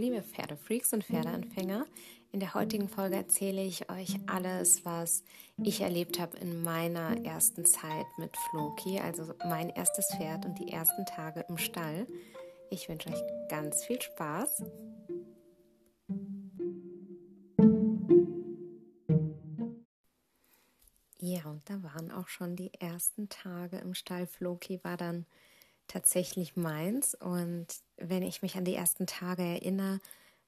liebe Pferdefreaks und Pferdeanfänger. In der heutigen Folge erzähle ich euch alles, was ich erlebt habe in meiner ersten Zeit mit Floki, also mein erstes Pferd und die ersten Tage im Stall. Ich wünsche euch ganz viel Spaß. Ja, und da waren auch schon die ersten Tage im Stall. Floki war dann tatsächlich meins. Und wenn ich mich an die ersten Tage erinnere,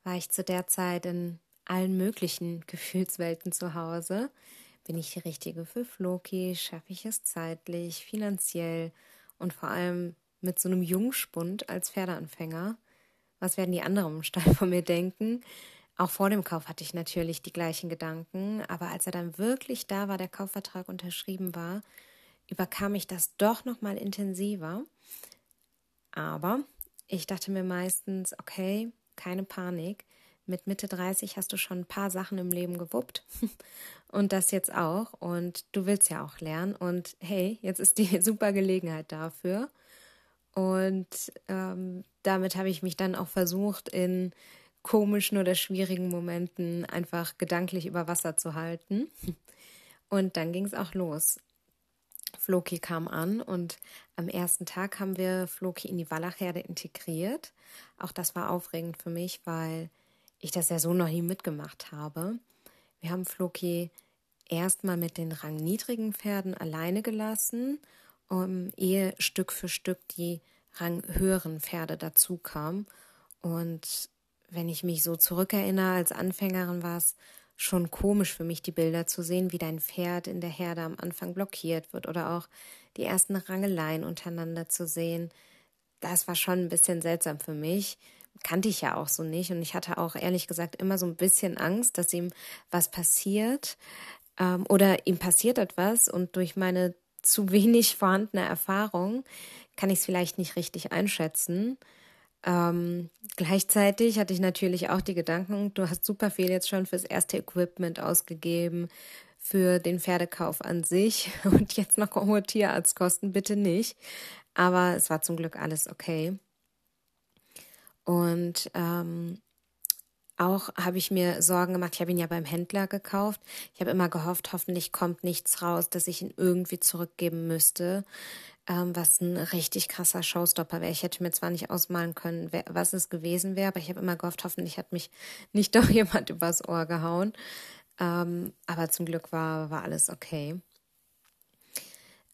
war ich zu der Zeit in allen möglichen Gefühlswelten zu Hause. Bin ich die Richtige für Floki? Schaffe ich es zeitlich, finanziell und vor allem mit so einem Jungspund als Pferdeanfänger? Was werden die anderen im Stall von mir denken? Auch vor dem Kauf hatte ich natürlich die gleichen Gedanken, aber als er dann wirklich da war, der Kaufvertrag unterschrieben war, überkam ich das doch noch mal intensiver aber ich dachte mir meistens, okay, keine Panik. Mit Mitte 30 hast du schon ein paar Sachen im Leben gewuppt und das jetzt auch. Und du willst ja auch lernen. Und hey, jetzt ist die super Gelegenheit dafür. Und ähm, damit habe ich mich dann auch versucht, in komischen oder schwierigen Momenten einfach gedanklich über Wasser zu halten. Und dann ging es auch los. Floki kam an und am ersten Tag haben wir Floki in die Wallachherde integriert. Auch das war aufregend für mich, weil ich das ja so noch nie mitgemacht habe. Wir haben Floki erstmal mit den rangniedrigen Pferden alleine gelassen, um, ehe Stück für Stück die ranghöheren Pferde dazu kamen. Und wenn ich mich so zurückerinnere, als Anfängerin war es schon komisch für mich, die Bilder zu sehen, wie dein Pferd in der Herde am Anfang blockiert wird oder auch die ersten Rangeleien untereinander zu sehen. Das war schon ein bisschen seltsam für mich. Kannte ich ja auch so nicht. Und ich hatte auch ehrlich gesagt immer so ein bisschen Angst, dass ihm was passiert ähm, oder ihm passiert etwas und durch meine zu wenig vorhandene Erfahrung kann ich es vielleicht nicht richtig einschätzen. Ähm, gleichzeitig hatte ich natürlich auch die Gedanken, du hast super viel jetzt schon fürs erste Equipment ausgegeben, für den Pferdekauf an sich und jetzt noch hohe Tierarztkosten, bitte nicht. Aber es war zum Glück alles okay. Und ähm, auch habe ich mir Sorgen gemacht. Ich habe ihn ja beim Händler gekauft. Ich habe immer gehofft, hoffentlich kommt nichts raus, dass ich ihn irgendwie zurückgeben müsste ähm, was ein richtig krasser Showstopper wäre. Ich hätte mir zwar nicht ausmalen können, wer, was es gewesen wäre, aber ich habe immer gehofft, hoffentlich hat mich nicht doch jemand übers Ohr gehauen. Ähm, aber zum Glück war, war alles okay.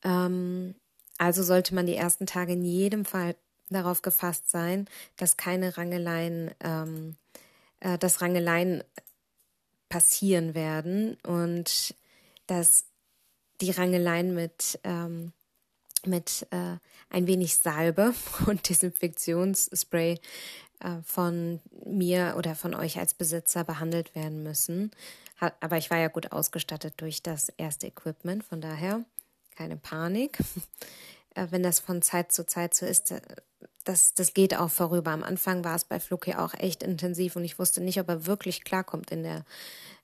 Ähm, also sollte man die ersten Tage in jedem Fall darauf gefasst sein, dass keine Rangeleien, ähm, äh, dass Rangeleien passieren werden und dass die Rangeleien mit ähm, mit äh, ein wenig Salbe und Desinfektionsspray äh, von mir oder von euch als Besitzer behandelt werden müssen. Ha aber ich war ja gut ausgestattet durch das erste Equipment, von daher keine Panik. äh, wenn das von Zeit zu Zeit so ist, äh, das, das geht auch vorüber. Am Anfang war es bei Fluki auch echt intensiv und ich wusste nicht, ob er wirklich klarkommt in der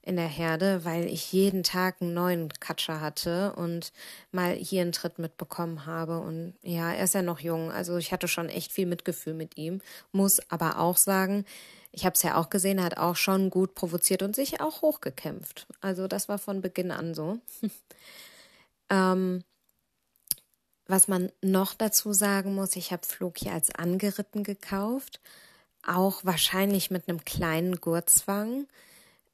in der Herde, weil ich jeden Tag einen neuen Katscher hatte und mal hier einen Tritt mitbekommen habe. Und ja, er ist ja noch jung, also ich hatte schon echt viel Mitgefühl mit ihm. Muss aber auch sagen, ich habe es ja auch gesehen, er hat auch schon gut provoziert und sich auch hochgekämpft. Also das war von Beginn an so. ähm, was man noch dazu sagen muss, ich habe Floki als angeritten gekauft, auch wahrscheinlich mit einem kleinen Gurtzwang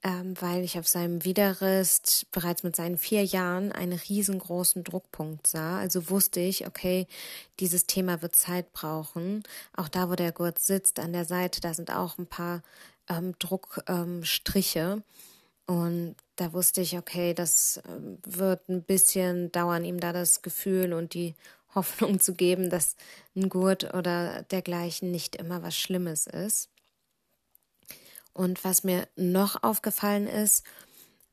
ähm, weil ich auf seinem Widerrist bereits mit seinen vier Jahren einen riesengroßen Druckpunkt sah. Also wusste ich, okay, dieses Thema wird Zeit brauchen. Auch da, wo der Gurt sitzt, an der Seite, da sind auch ein paar ähm, Druckstriche. Ähm, und da wusste ich, okay, das ähm, wird ein bisschen dauern, ihm da das Gefühl und die Hoffnung zu geben, dass ein Gurt oder dergleichen nicht immer was Schlimmes ist. Und was mir noch aufgefallen ist,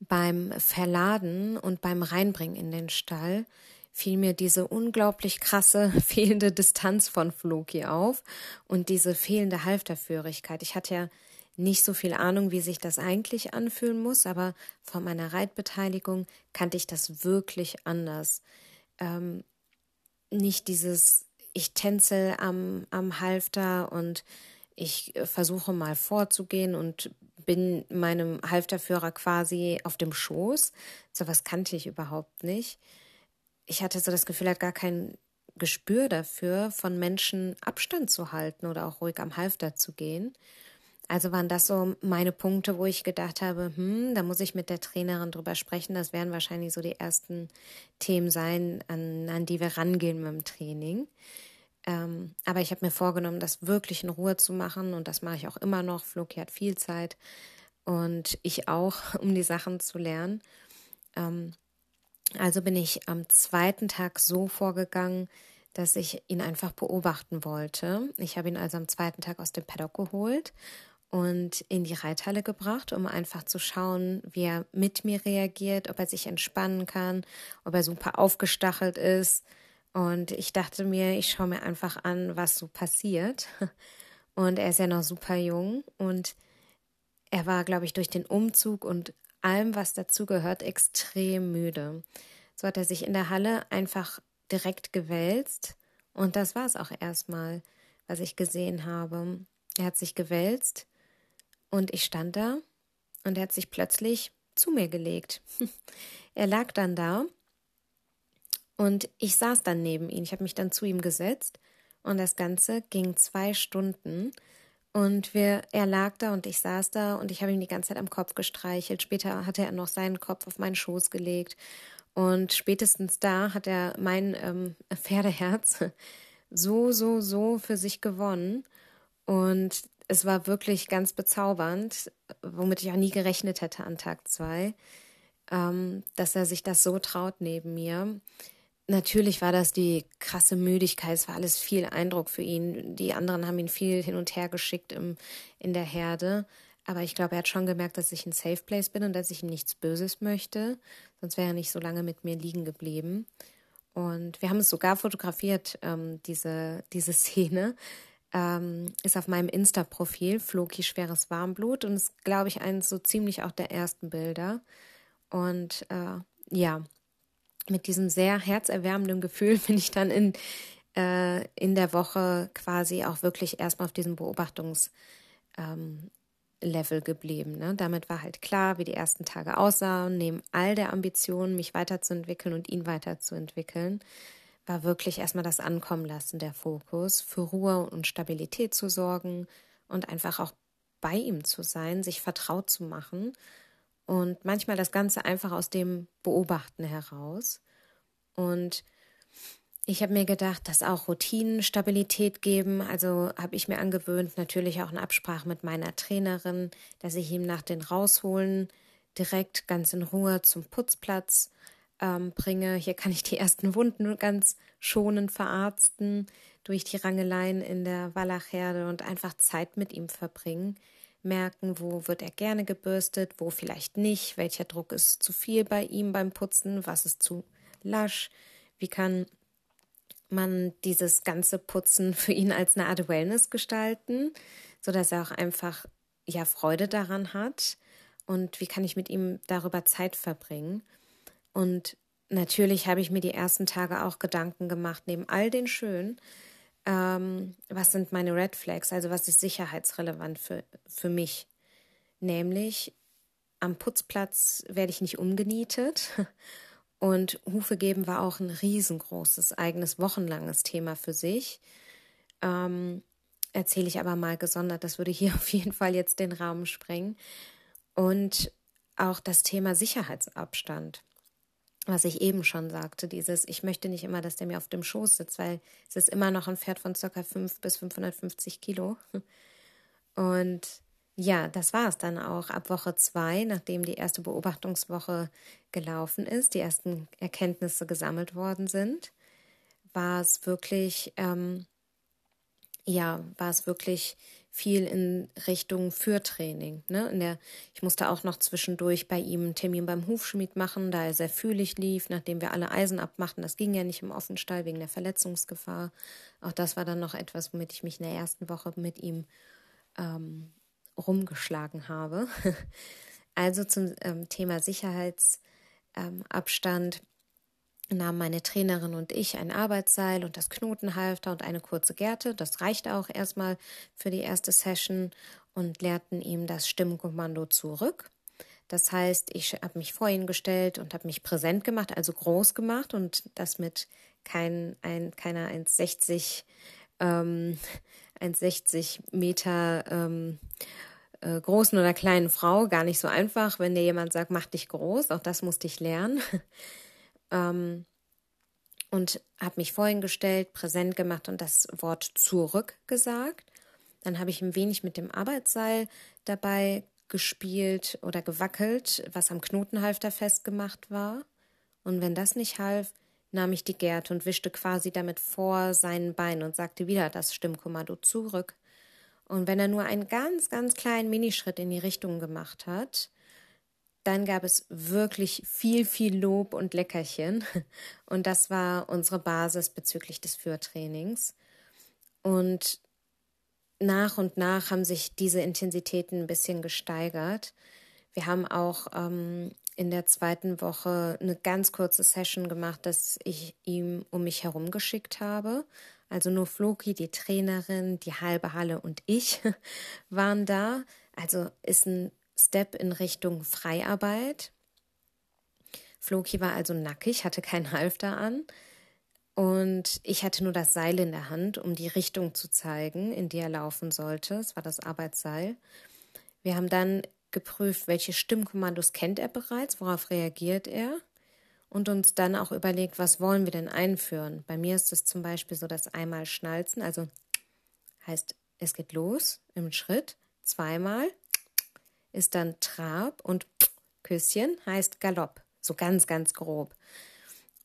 beim Verladen und beim Reinbringen in den Stall fiel mir diese unglaublich krasse fehlende Distanz von Floki auf und diese fehlende Halfterführigkeit. Ich hatte ja nicht so viel Ahnung, wie sich das eigentlich anfühlen muss, aber von meiner Reitbeteiligung kannte ich das wirklich anders. Ähm, nicht dieses, ich tänzel am, am Halfter und ich äh, versuche mal vorzugehen und bin meinem Halfterführer quasi auf dem Schoß. So was kannte ich überhaupt nicht. Ich hatte so das Gefühl, er hat gar kein Gespür dafür, von Menschen Abstand zu halten oder auch ruhig am Halfter zu gehen. Also waren das so meine Punkte, wo ich gedacht habe, hm, da muss ich mit der Trainerin drüber sprechen. Das werden wahrscheinlich so die ersten Themen sein, an, an die wir rangehen mit dem Training. Ähm, aber ich habe mir vorgenommen, das wirklich in Ruhe zu machen und das mache ich auch immer noch. Floki hat viel Zeit und ich auch, um die Sachen zu lernen. Ähm, also bin ich am zweiten Tag so vorgegangen, dass ich ihn einfach beobachten wollte. Ich habe ihn also am zweiten Tag aus dem Paddock geholt und in die Reithalle gebracht, um einfach zu schauen, wie er mit mir reagiert, ob er sich entspannen kann, ob er super aufgestachelt ist. Und ich dachte mir, ich schaue mir einfach an, was so passiert. Und er ist ja noch super jung und er war, glaube ich, durch den Umzug und allem, was dazugehört, extrem müde. So hat er sich in der Halle einfach direkt gewälzt und das war es auch erstmal, was ich gesehen habe. Er hat sich gewälzt und ich stand da und er hat sich plötzlich zu mir gelegt. er lag dann da und ich saß dann neben ihm. Ich habe mich dann zu ihm gesetzt und das Ganze ging zwei Stunden. Und wir, er lag da und ich saß da und ich habe ihm die ganze Zeit am Kopf gestreichelt. Später hatte er noch seinen Kopf auf meinen Schoß gelegt. Und spätestens da hat er mein ähm, Pferdeherz so, so, so für sich gewonnen. Und es war wirklich ganz bezaubernd, womit ich auch nie gerechnet hätte an Tag zwei, ähm, dass er sich das so traut neben mir. Natürlich war das die krasse Müdigkeit, es war alles viel Eindruck für ihn. Die anderen haben ihn viel hin und her geschickt im, in der Herde. Aber ich glaube, er hat schon gemerkt, dass ich ein Safe Place bin und dass ich ihm nichts Böses möchte. Sonst wäre er nicht so lange mit mir liegen geblieben. Und wir haben es sogar fotografiert, ähm, diese, diese Szene ähm, ist auf meinem Insta-Profil, Floki Schweres Warmblut und ist, glaube ich, eines so ziemlich auch der ersten Bilder. Und äh, ja, mit diesem sehr herzerwärmenden Gefühl bin ich dann in, äh, in der Woche quasi auch wirklich erstmal auf diesem Beobachtungs- ähm, geblieben. Ne? Damit war halt klar, wie die ersten Tage aussahen, neben all der Ambition, mich weiterzuentwickeln und ihn weiterzuentwickeln, war wirklich erstmal das Ankommen lassen der Fokus, für Ruhe und Stabilität zu sorgen und einfach auch bei ihm zu sein, sich vertraut zu machen und manchmal das Ganze einfach aus dem Beobachten heraus. Und ich habe mir gedacht, dass auch Routinen Stabilität geben. Also habe ich mir angewöhnt, natürlich auch in Absprache mit meiner Trainerin, dass ich ihm nach den Rausholen direkt ganz in Ruhe zum Putzplatz ähm, bringe. Hier kann ich die ersten Wunden ganz schonend verarzten durch die Rangeleien in der Wallachherde und einfach Zeit mit ihm verbringen. Merken, wo wird er gerne gebürstet, wo vielleicht nicht, welcher Druck ist zu viel bei ihm beim Putzen, was ist zu lasch, wie kann man dieses ganze Putzen für ihn als eine Art Wellness gestalten, sodass er auch einfach ja Freude daran hat und wie kann ich mit ihm darüber Zeit verbringen. Und natürlich habe ich mir die ersten Tage auch Gedanken gemacht, neben all den Schönen, ähm, was sind meine Red Flags, also was ist sicherheitsrelevant für, für mich. Nämlich am Putzplatz werde ich nicht umgenietet und Hufe geben war auch ein riesengroßes, eigenes, wochenlanges Thema für sich. Ähm, erzähle ich aber mal gesondert, das würde hier auf jeden Fall jetzt den Rahmen sprengen. Und auch das Thema Sicherheitsabstand was ich eben schon sagte, dieses, ich möchte nicht immer, dass der mir auf dem Schoß sitzt, weil es ist immer noch ein Pferd von circa 5 bis 550 Kilo. Und ja, das war es dann auch ab Woche zwei, nachdem die erste Beobachtungswoche gelaufen ist, die ersten Erkenntnisse gesammelt worden sind, war es wirklich, ähm, ja, war es wirklich viel in Richtung Fürtraining. Ne? In der, ich musste auch noch zwischendurch bei ihm einen Termin beim Hufschmied machen, da er sehr fühlig lief, nachdem wir alle Eisen abmachten. Das ging ja nicht im Offenstall wegen der Verletzungsgefahr. Auch das war dann noch etwas, womit ich mich in der ersten Woche mit ihm ähm, rumgeschlagen habe. also zum ähm, Thema Sicherheitsabstand. Ähm, nahmen meine Trainerin und ich ein Arbeitsseil und das Knotenhalfter und eine kurze Gerte. Das reichte auch erstmal für die erste Session und lehrten ihm das Stimmkommando zurück. Das heißt, ich habe mich vor ihn gestellt und habe mich präsent gemacht, also groß gemacht und das mit kein, ein, keiner 1,60 ähm, 1,60 Meter ähm, äh, großen oder kleinen Frau. Gar nicht so einfach, wenn dir jemand sagt, mach dich groß. Auch das musste ich lernen. ähm, und habe mich vorhin gestellt, präsent gemacht und das Wort zurück gesagt. Dann habe ich ein wenig mit dem Arbeitsseil dabei gespielt oder gewackelt, was am Knotenhalfter festgemacht war. Und wenn das nicht half, nahm ich die Gerte und wischte quasi damit vor seinen Beinen und sagte wieder das Stimmkommando zurück. Und wenn er nur einen ganz, ganz kleinen Minischritt in die Richtung gemacht hat, dann gab es wirklich viel, viel Lob und Leckerchen. Und das war unsere Basis bezüglich des Führtrainings. Und nach und nach haben sich diese Intensitäten ein bisschen gesteigert. Wir haben auch ähm, in der zweiten Woche eine ganz kurze Session gemacht, dass ich ihm um mich herum geschickt habe. Also nur Floki, die Trainerin, die halbe Halle und ich waren da. Also ist ein Step in Richtung Freiarbeit. Floki war also nackig, hatte keinen Halfter an. Und ich hatte nur das Seil in der Hand, um die Richtung zu zeigen, in die er laufen sollte. Es war das Arbeitsseil. Wir haben dann geprüft, welche Stimmkommandos kennt er bereits, worauf reagiert er und uns dann auch überlegt, was wollen wir denn einführen. Bei mir ist es zum Beispiel so, dass einmal Schnalzen, also heißt, es geht los im Schritt, zweimal ist dann Trab und Küsschen heißt Galopp, so ganz, ganz grob.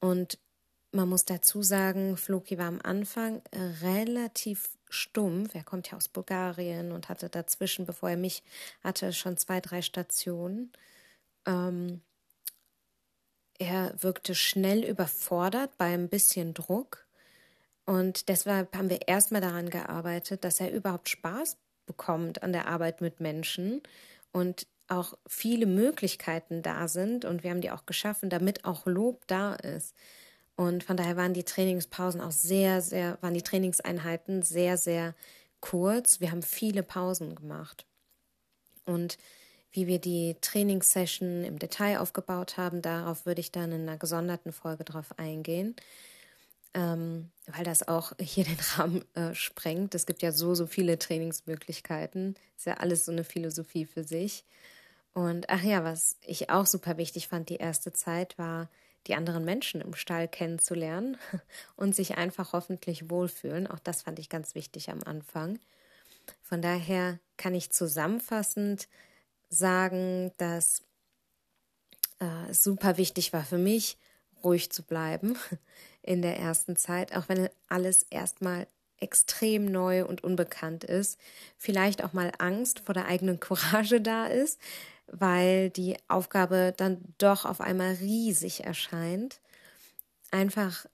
Und man muss dazu sagen, Floki war am Anfang relativ stumpf. Er kommt ja aus Bulgarien und hatte dazwischen, bevor er mich hatte, schon zwei, drei Stationen. Ähm, er wirkte schnell überfordert bei ein bisschen Druck. Und deshalb haben wir erstmal daran gearbeitet, dass er überhaupt Spaß bekommt an der Arbeit mit Menschen und auch viele Möglichkeiten da sind. Und wir haben die auch geschaffen, damit auch Lob da ist. Und von daher waren die Trainingspausen auch sehr, sehr, waren die Trainingseinheiten sehr, sehr kurz. Wir haben viele Pausen gemacht. Und wie wir die Trainingssession im Detail aufgebaut haben, darauf würde ich dann in einer gesonderten Folge drauf eingehen, ähm, weil das auch hier den Rahmen äh, sprengt. Es gibt ja so, so viele Trainingsmöglichkeiten. Ist ja alles so eine Philosophie für sich. Und ach ja, was ich auch super wichtig fand, die erste Zeit war, die anderen Menschen im Stall kennenzulernen und sich einfach hoffentlich wohlfühlen. Auch das fand ich ganz wichtig am Anfang. Von daher kann ich zusammenfassend sagen, dass äh, es super wichtig war für mich, ruhig zu bleiben in der ersten Zeit, auch wenn alles erstmal extrem neu und unbekannt ist, vielleicht auch mal Angst vor der eigenen Courage da ist, weil die Aufgabe dann doch auf einmal riesig erscheint. Einfach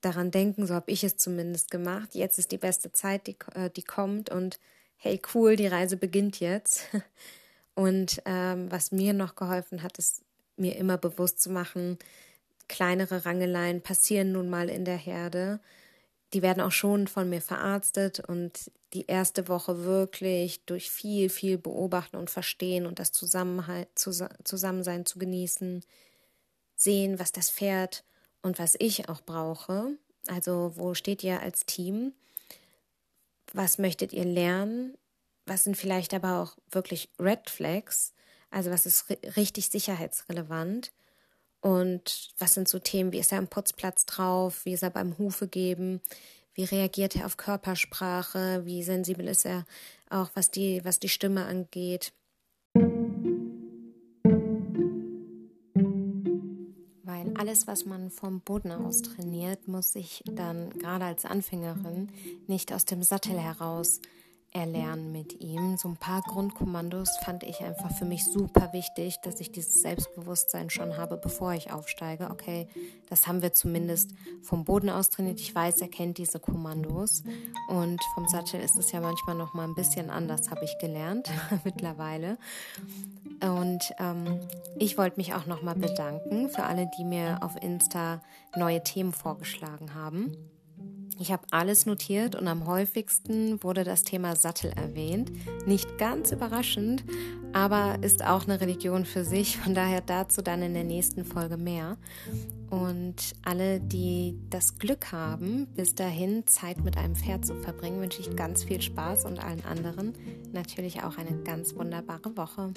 daran denken, so habe ich es zumindest gemacht. Jetzt ist die beste Zeit, die, äh, die kommt und hey, cool, die Reise beginnt jetzt. Und ähm, was mir noch geholfen hat, ist mir immer bewusst zu machen, kleinere Rangeleien passieren nun mal in der Herde die werden auch schon von mir verarztet und die erste Woche wirklich durch viel, viel beobachten und verstehen und das Zusammenhalt, Zusammensein zu genießen, sehen, was das Pferd und was ich auch brauche. Also wo steht ihr als Team? Was möchtet ihr lernen? Was sind vielleicht aber auch wirklich Red Flags? Also was ist richtig sicherheitsrelevant? Und was sind so Themen, wie ist er am Putzplatz drauf, wie ist er beim Hufe geben, wie reagiert er auf Körpersprache, wie sensibel ist er auch, was die, was die Stimme angeht. Weil alles, was man vom Boden aus trainiert, muss sich dann gerade als Anfängerin nicht aus dem Sattel heraus erlernen mit ihm. So ein paar Grundkommandos fand ich einfach für mich super wichtig, dass ich dieses Selbstbewusstsein schon habe, bevor ich aufsteige. Okay, das haben wir zumindest vom Boden aus trainiert. Ich weiß, er kennt diese Kommandos. Und vom Sattel ist es ja manchmal noch mal ein bisschen anders, habe ich gelernt mittlerweile. Und ähm, ich wollte mich auch nochmal bedanken für alle, die mir auf Insta neue Themen vorgeschlagen haben. Ich habe alles notiert und am häufigsten wurde das Thema Sattel erwähnt. Nicht ganz überraschend, aber ist auch eine Religion für sich. Von daher dazu dann in der nächsten Folge mehr. Und alle, die das Glück haben, bis dahin Zeit mit einem Pferd zu verbringen, wünsche ich ganz viel Spaß und allen anderen natürlich auch eine ganz wunderbare Woche.